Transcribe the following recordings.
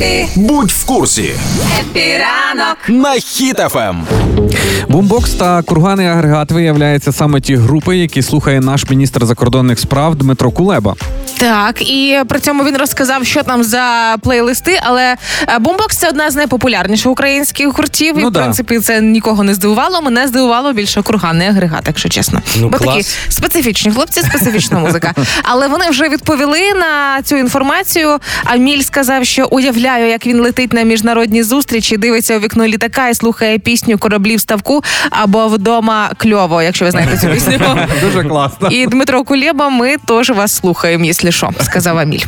Епі, Будь в курсі епіранок. на хітафем. Хіт-ФМ. Бумбокс та Курган і Агрегат виявляється саме ті групи, які слухає наш міністр закордонних справ Дмитро Кулеба. Так, і при цьому він розказав, що там за плейлисти. Але е, бумбокс це одна з найпопулярніших українських гуртів. і Ну в да. принципі це нікого не здивувало. Мене здивувало більше Курган і Агрегат, якщо чесно. Ну, Бо такі специфічні хлопці, специфічна музика. Але вони вже відповіли на цю інформацію. Аміль сказав, що уявляю, як він летить на міжнародні зустрічі, дивиться у вікно літака і слухає пісню кораблі в ставку або вдома кльово, якщо ви знаєте цю пісню. Дуже класно. І Дмитро Кулєба, ми теж вас слухаємо, якщо що, сказав Аміль.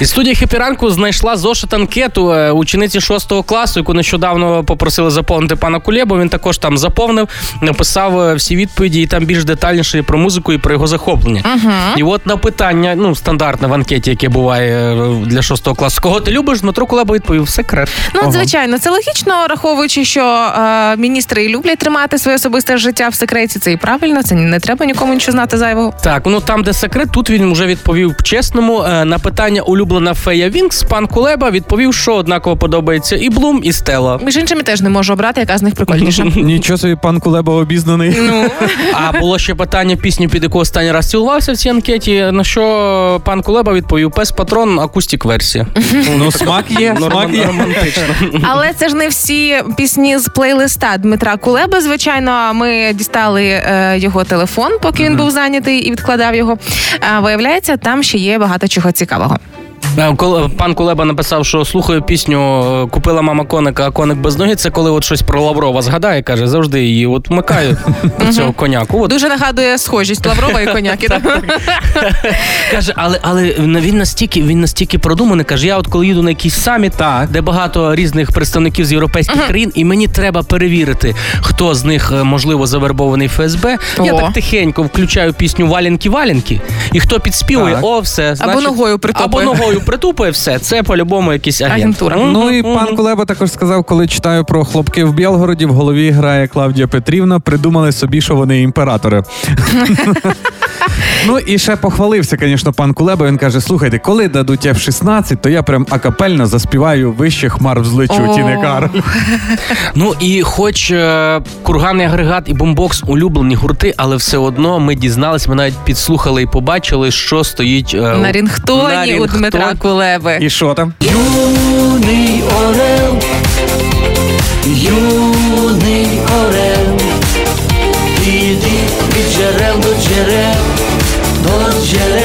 І студія Хепіранку знайшла зошит анкету е, учениці 6 класу, яку нещодавно попросили заповнити пана Кулєбу. Він також там заповнив, написав е, всі відповіді, і там більш детальніше і про музику і про його захоплення. І от на питання, ну стандартне в анкеті, яке буває е, для 6 класу. Кого ти любиш? Дмитро Кулеба відповів секрет. Ну, от, звичайно, це логічно, раховуючи, що е, міністри і люблять тримати своє особисте життя в секреті. Це і правильно, це не треба нікому нічого знати зайвого. Так, ну там, де секрет, тут він вже відповів чесному Е, на питання улюблена фея Вінкс. Пан Кулеба відповів, що однаково подобається і Блум, і Стела. Між іншими теж не можу обрати, яка з них прикольніша. Нічого собі пан Кулеба обізнаний. Ну, А було ще питання пісні, під яку останній раз цілувався в цій анкеті. На що пан Кулеба відповів пес патрон, акустік версія. Ну, смак є, смак є. романтично. але це ж не всі пісні з плейлиста Дмитра Кулеби. Звичайно, ми дістали е, його телефон, поки він був зайнятий і відкладав його. Виявляється, там ще є багато чого цікавого. Е, коли Пан Кулеба написав, що слухаю пісню е, Купила мама коника, а коник без ноги. Це коли от щось про Лаврова згадає, каже, завжди її от вмикаю цього коняку. От Дуже нагадує схожість Лаврова і коняки. так? Каже, але але він настільки він настільки продуманий. Каже, я от коли їду на якийсь саміт, де багато різних представників з європейських країн, і мені треба перевірити, хто з них е, можливо завербований ФСБ. Я так тихенько включаю пісню Валінки Валінки, і хто підспівує, Так. о, все Або ногою притупує. Або ногою притупує, все. Це по-любому якийсь агент. Агентура. Ну і пан Кулеба також сказав, коли читаю про хлопки в Білгороді, в голові грає Клавдія Петрівна, придумали собі, що вони імператори. Ну і ще похвалився, звісно, пан Кулеба. Він каже: слухайте, коли дадуть F-16, то я прям акапельно заспіваю вище хмар взлечу О. Тіни Кароль. Ну і хоч е, курганний агрегат і бомбокс улюблені гурти, але все одно ми дізналися, ми навіть підслухали і побачили, що стоїть е, На рінгтоні у. Дмитра Кулеби. І що там? Юний орел, do dzierew, do dzierew